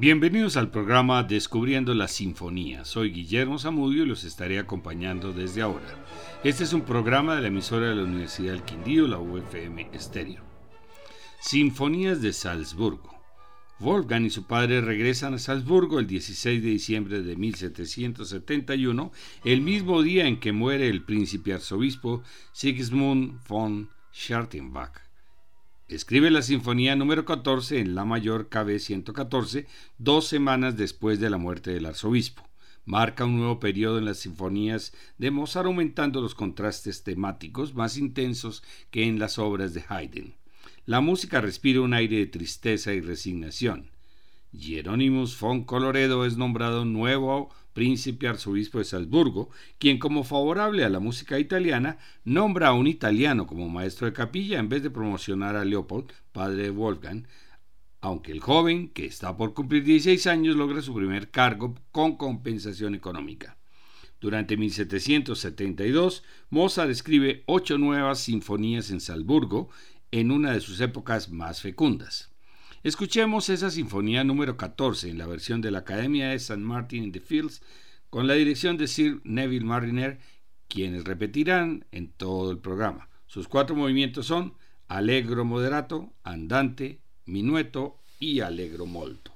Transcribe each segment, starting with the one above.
Bienvenidos al programa Descubriendo la Sinfonía. Soy Guillermo Zamudio y los estaré acompañando desde ahora. Este es un programa de la emisora de la Universidad del Quindío, la UFM Estéreo. Sinfonías de Salzburgo. Wolfgang y su padre regresan a Salzburgo el 16 de diciembre de 1771, el mismo día en que muere el príncipe arzobispo Sigismund von Schartenbach. Escribe la Sinfonía número 14 en La Mayor KB 114, dos semanas después de la muerte del arzobispo. Marca un nuevo periodo en las sinfonías de Mozart aumentando los contrastes temáticos más intensos que en las obras de Haydn. La música respira un aire de tristeza y resignación. Hieronymus von Coloredo es nombrado nuevo príncipe arzobispo de Salzburgo, quien como favorable a la música italiana nombra a un italiano como maestro de capilla en vez de promocionar a Leopold, padre de Wolfgang, aunque el joven, que está por cumplir 16 años, logra su primer cargo con compensación económica. Durante 1772, Mozart escribe ocho nuevas sinfonías en Salzburgo, en una de sus épocas más fecundas. Escuchemos esa sinfonía número 14 en la versión de la Academia de St. Martin in the Fields con la dirección de Sir Neville Mariner, quienes repetirán en todo el programa. Sus cuatro movimientos son Allegro moderato, Andante, Minueto y Allegro molto.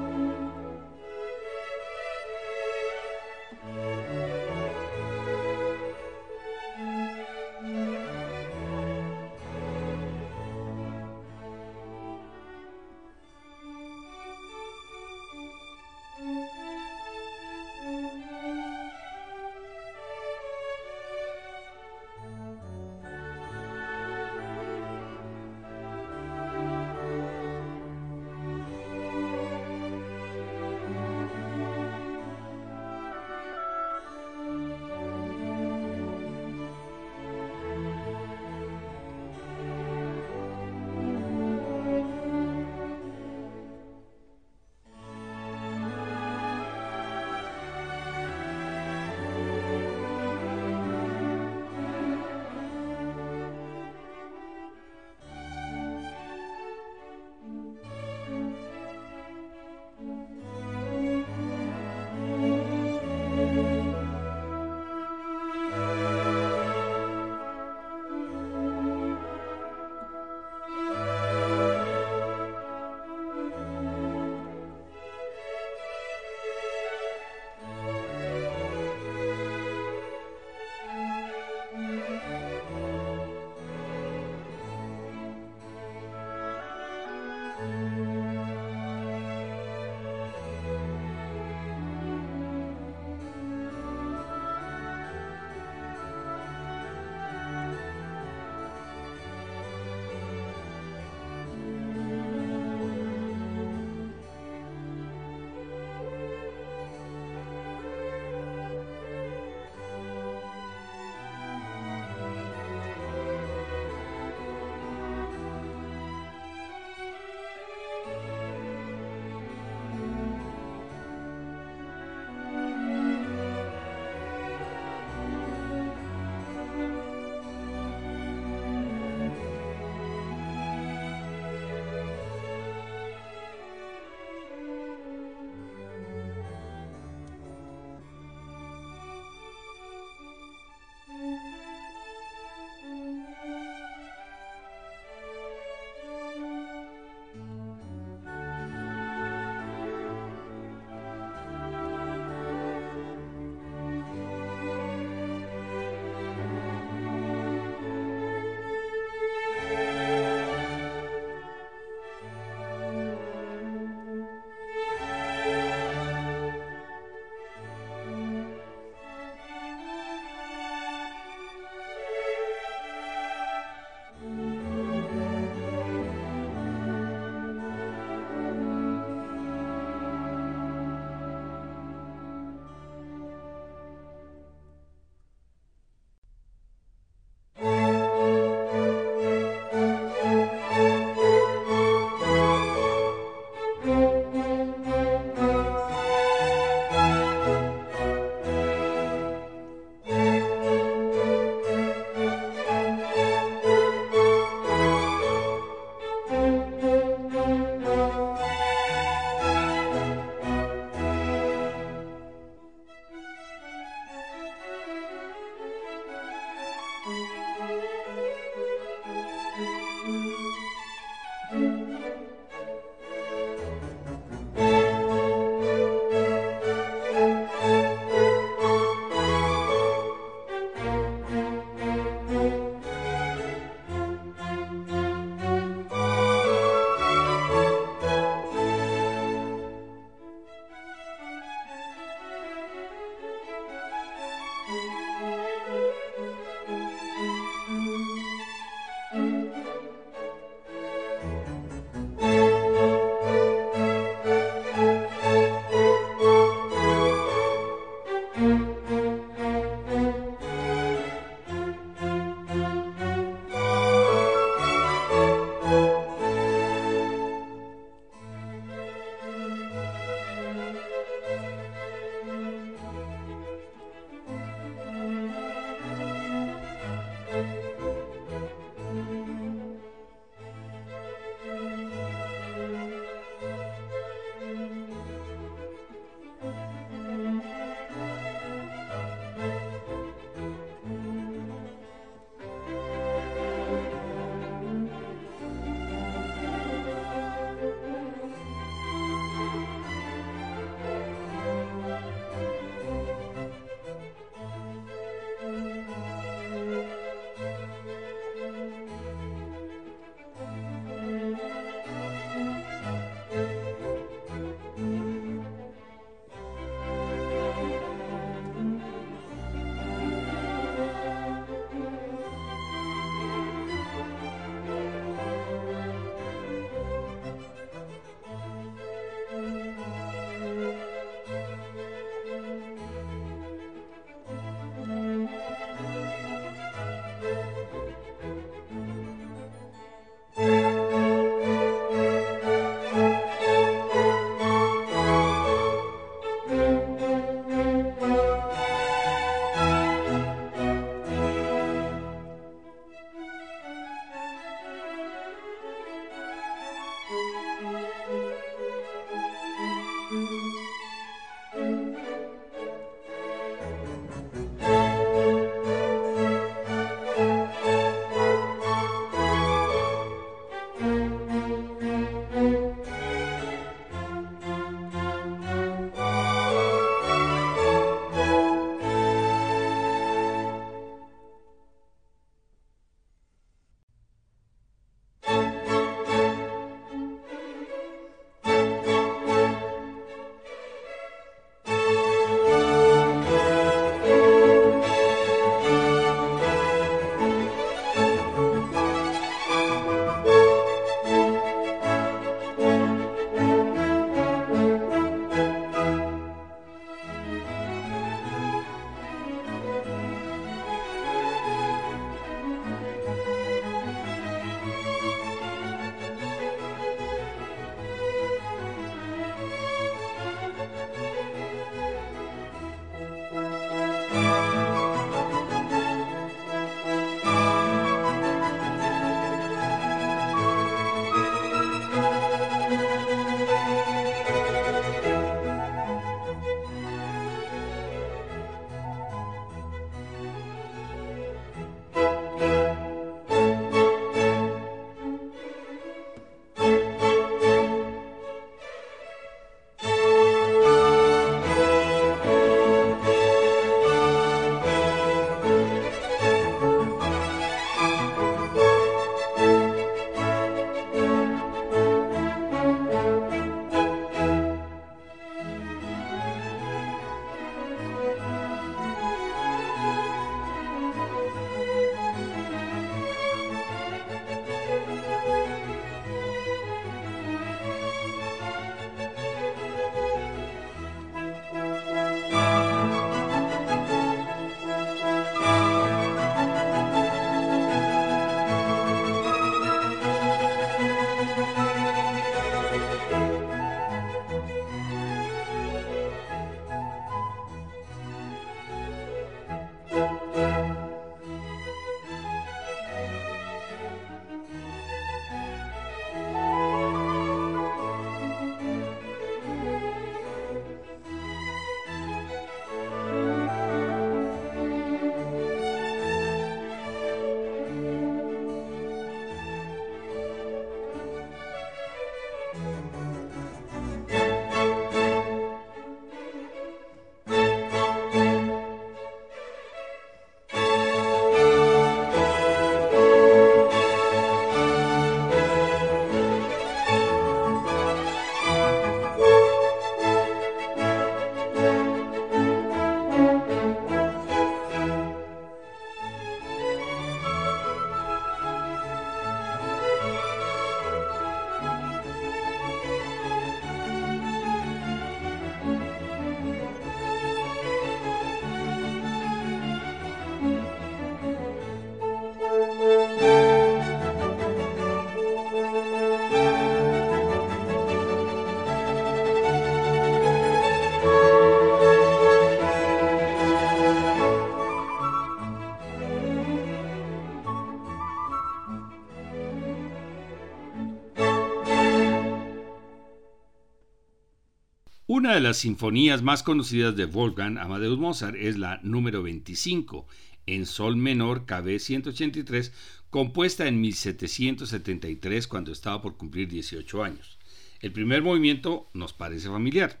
De las sinfonías más conocidas de Wolfgang Amadeus Mozart es la número 25, en sol menor KB 183, compuesta en 1773 cuando estaba por cumplir 18 años. El primer movimiento nos parece familiar.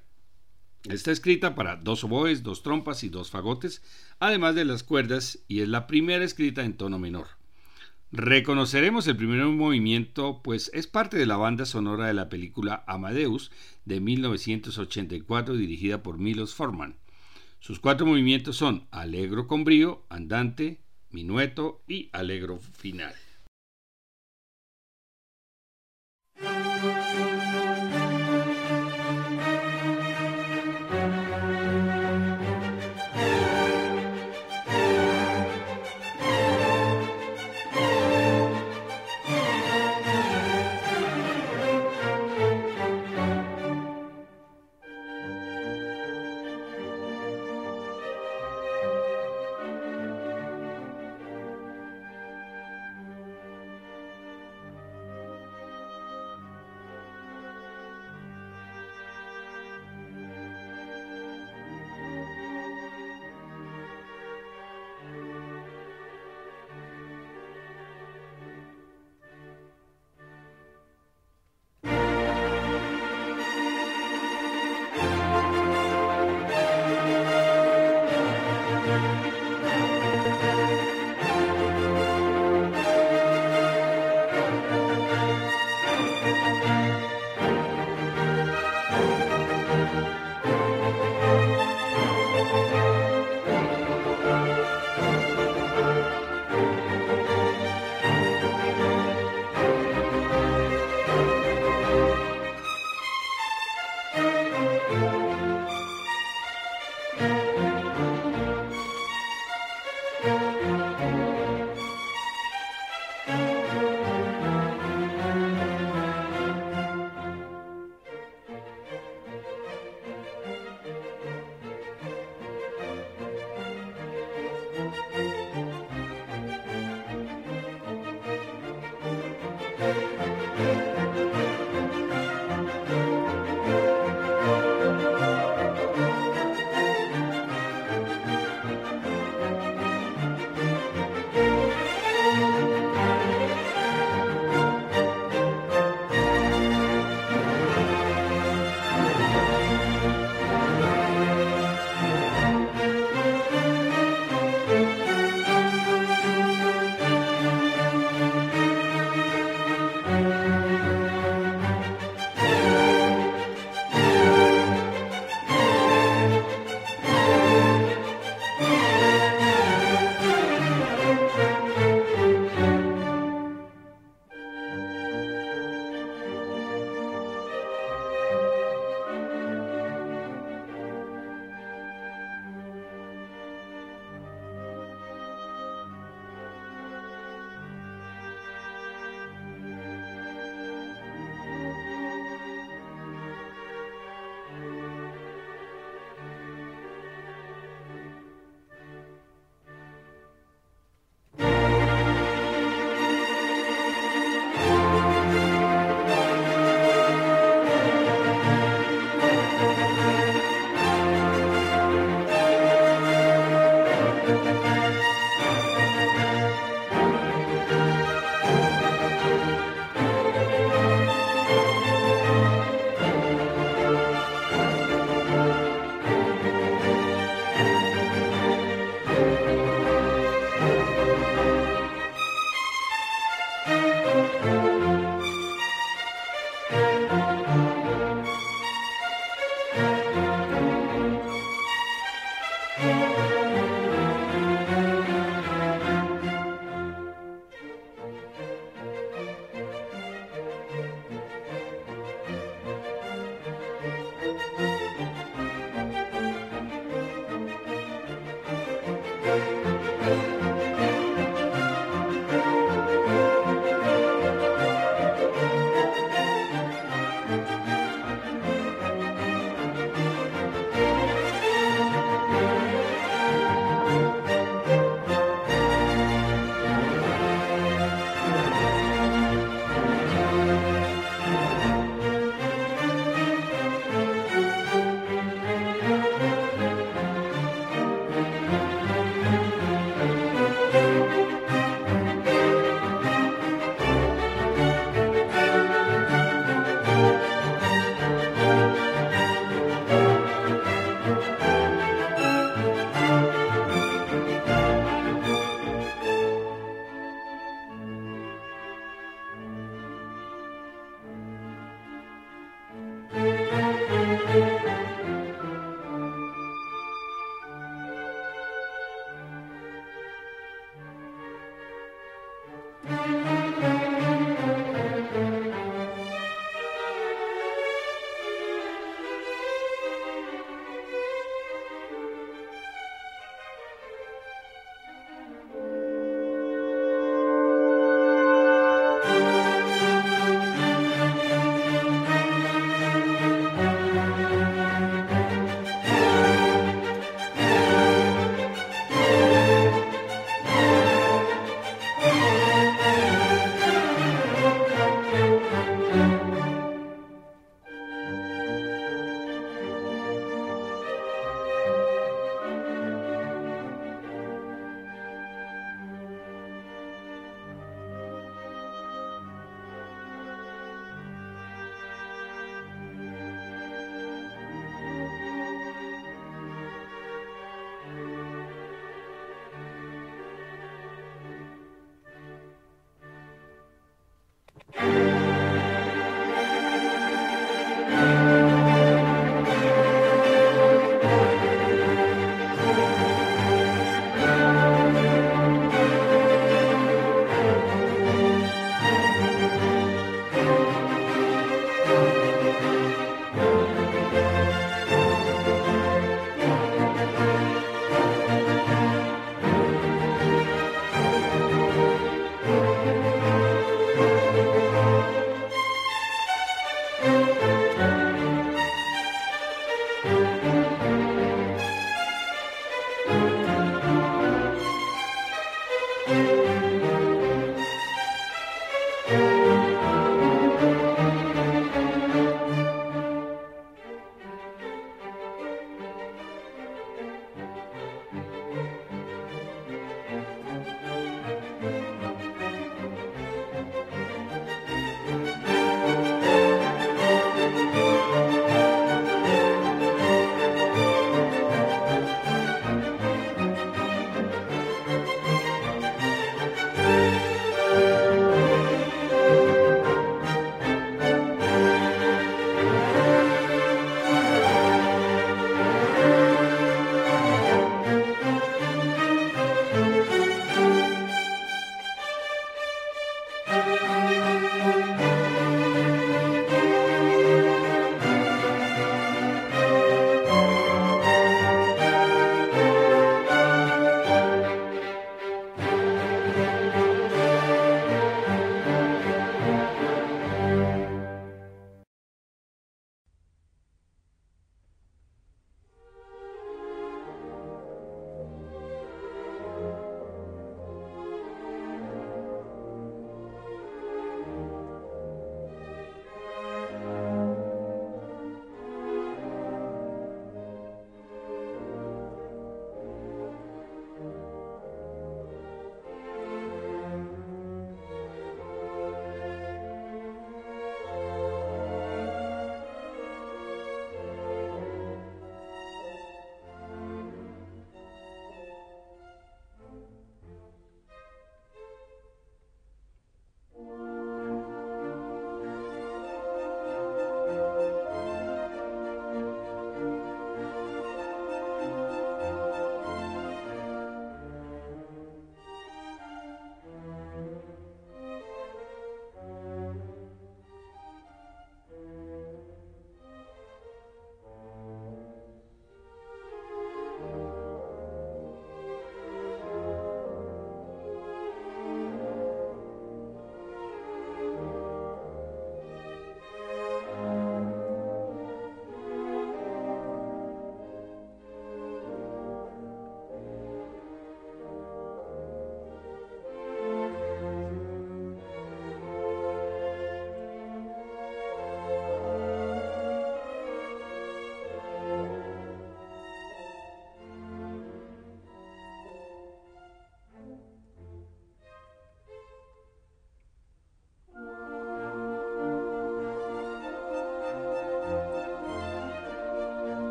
Está escrita para dos oboes, dos trompas y dos fagotes, además de las cuerdas, y es la primera escrita en tono menor. Reconoceremos el primer movimiento, pues es parte de la banda sonora de la película Amadeus de 1984 dirigida por Milos Forman. Sus cuatro movimientos son Alegro con brío, Andante, Minueto y Alegro final.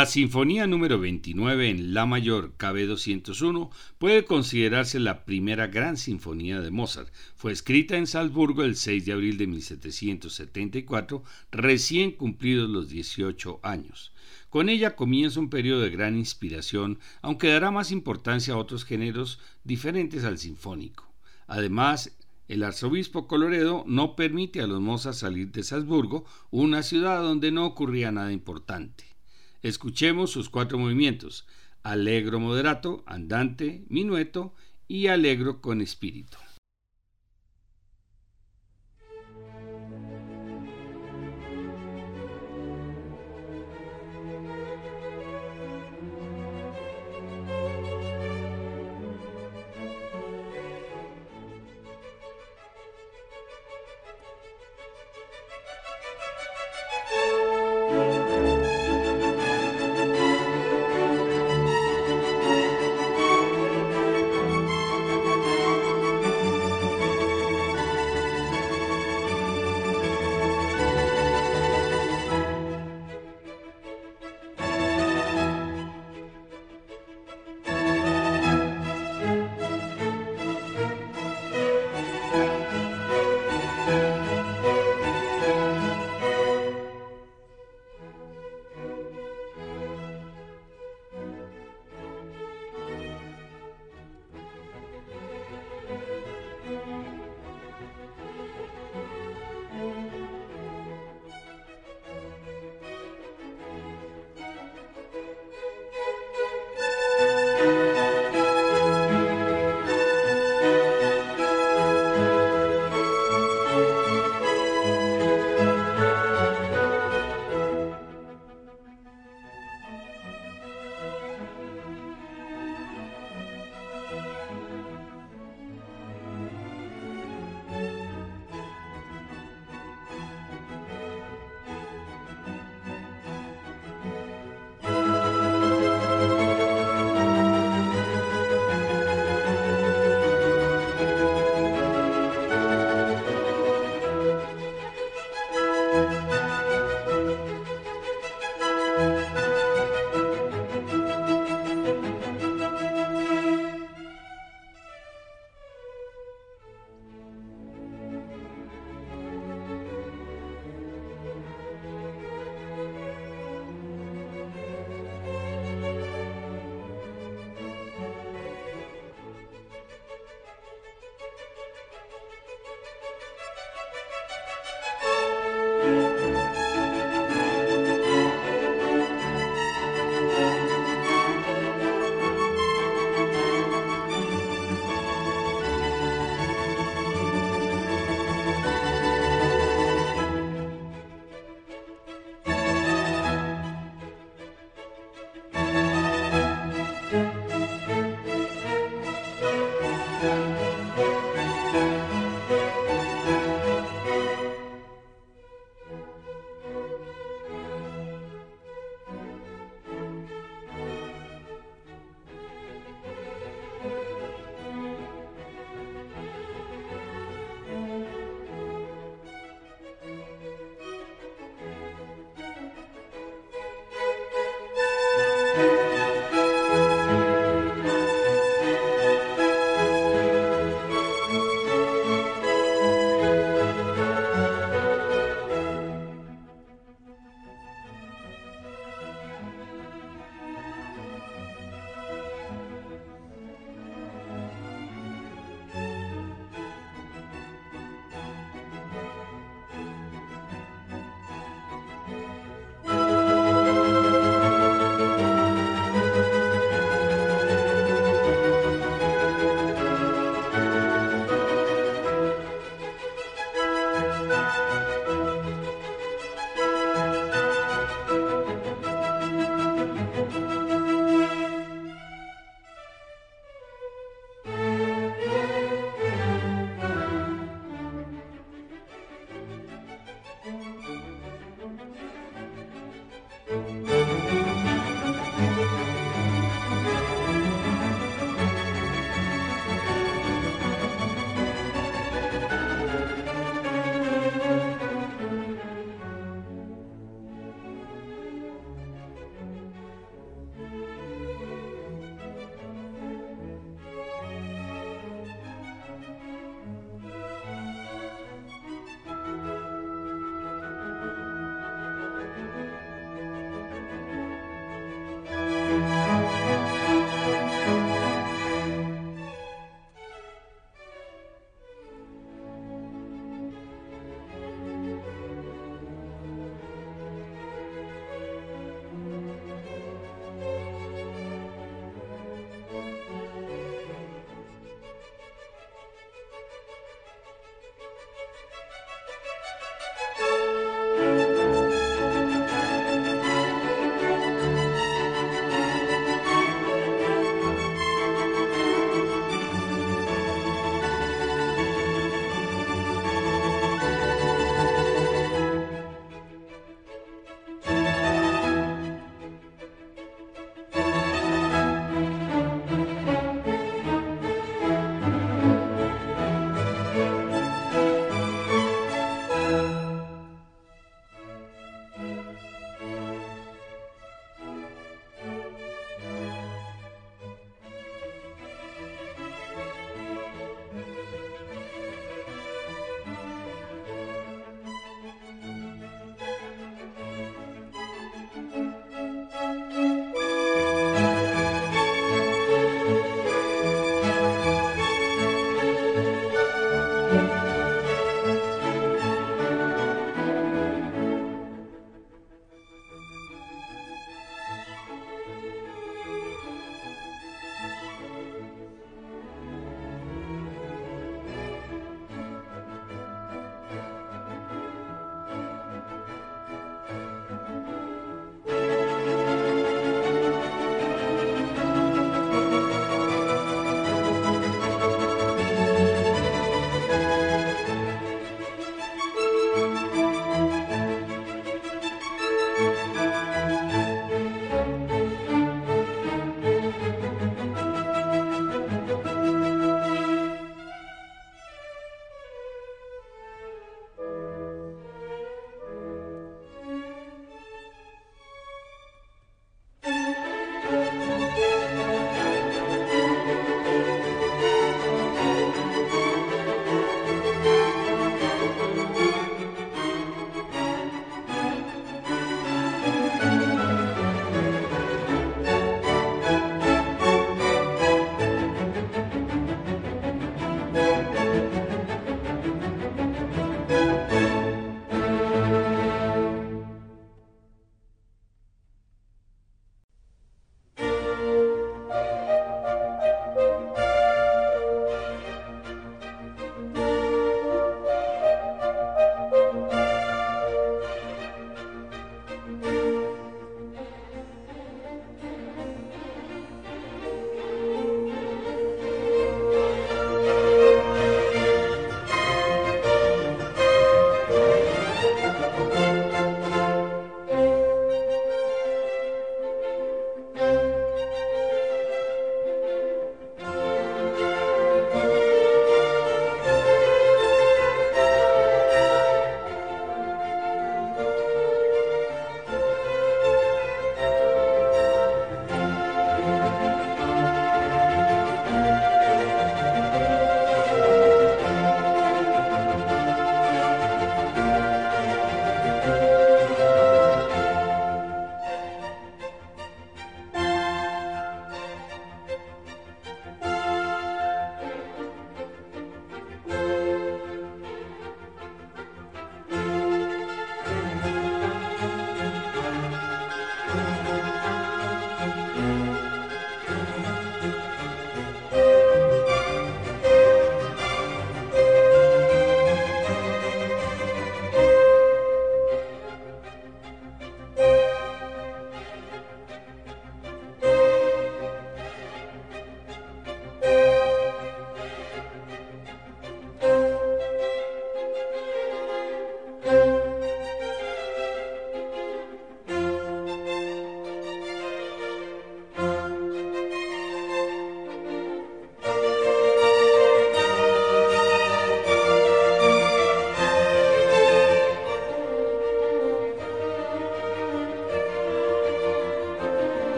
La Sinfonía número 29 en La mayor KB 201 puede considerarse la primera gran sinfonía de Mozart. Fue escrita en Salzburgo el 6 de abril de 1774, recién cumplidos los 18 años. Con ella comienza un periodo de gran inspiración, aunque dará más importancia a otros géneros diferentes al sinfónico. Además, el arzobispo Coloredo no permite a los Mozart salir de Salzburgo, una ciudad donde no ocurría nada importante. Escuchemos sus cuatro movimientos, alegro moderato, andante, minueto y alegro con espíritu.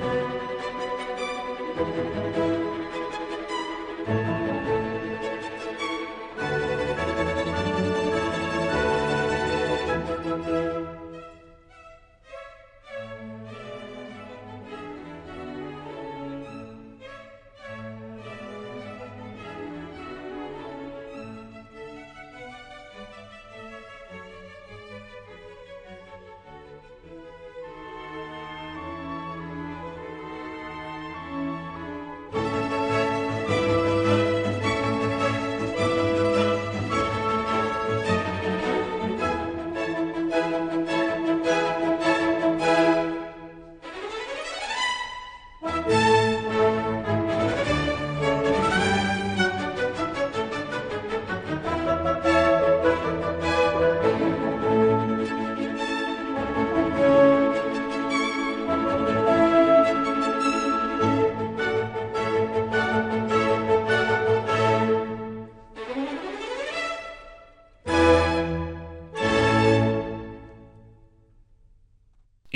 Thank you.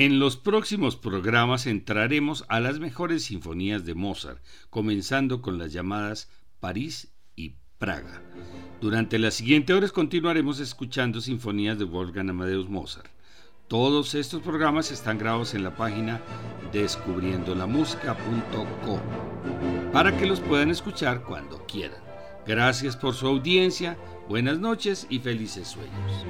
En los próximos programas entraremos a las mejores sinfonías de Mozart, comenzando con las llamadas París y Praga. Durante las siguientes horas continuaremos escuchando sinfonías de Wolfgang Amadeus Mozart. Todos estos programas están grabados en la página descubriendolamusica.com para que los puedan escuchar cuando quieran. Gracias por su audiencia, buenas noches y felices sueños.